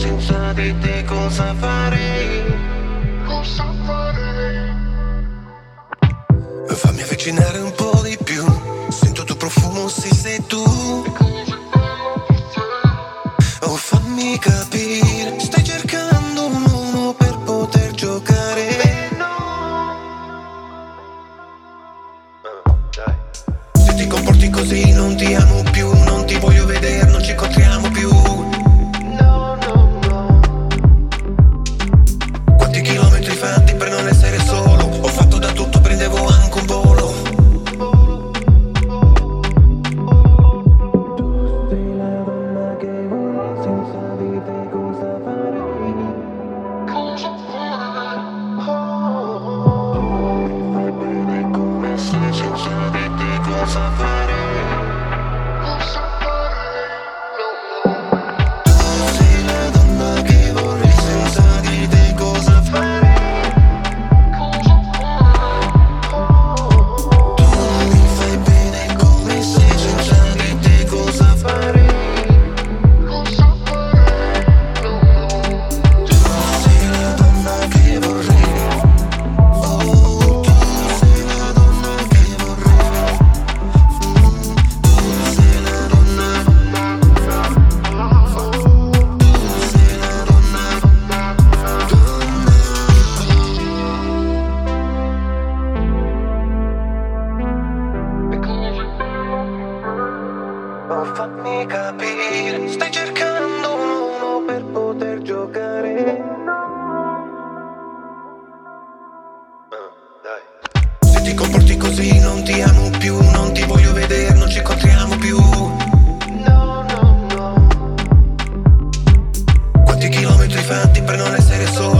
senza di te cosa farei? Cosa farei? Fammi avvicinare un po'. Così non ti amo più, ma fammi capire, stai cercando un uomo per poter giocare. Uh, Se ti comporti così non ti amo più, non ti voglio vedere, non ci incontriamo più. No, no, no. Quanti chilometri fatti per non essere solo?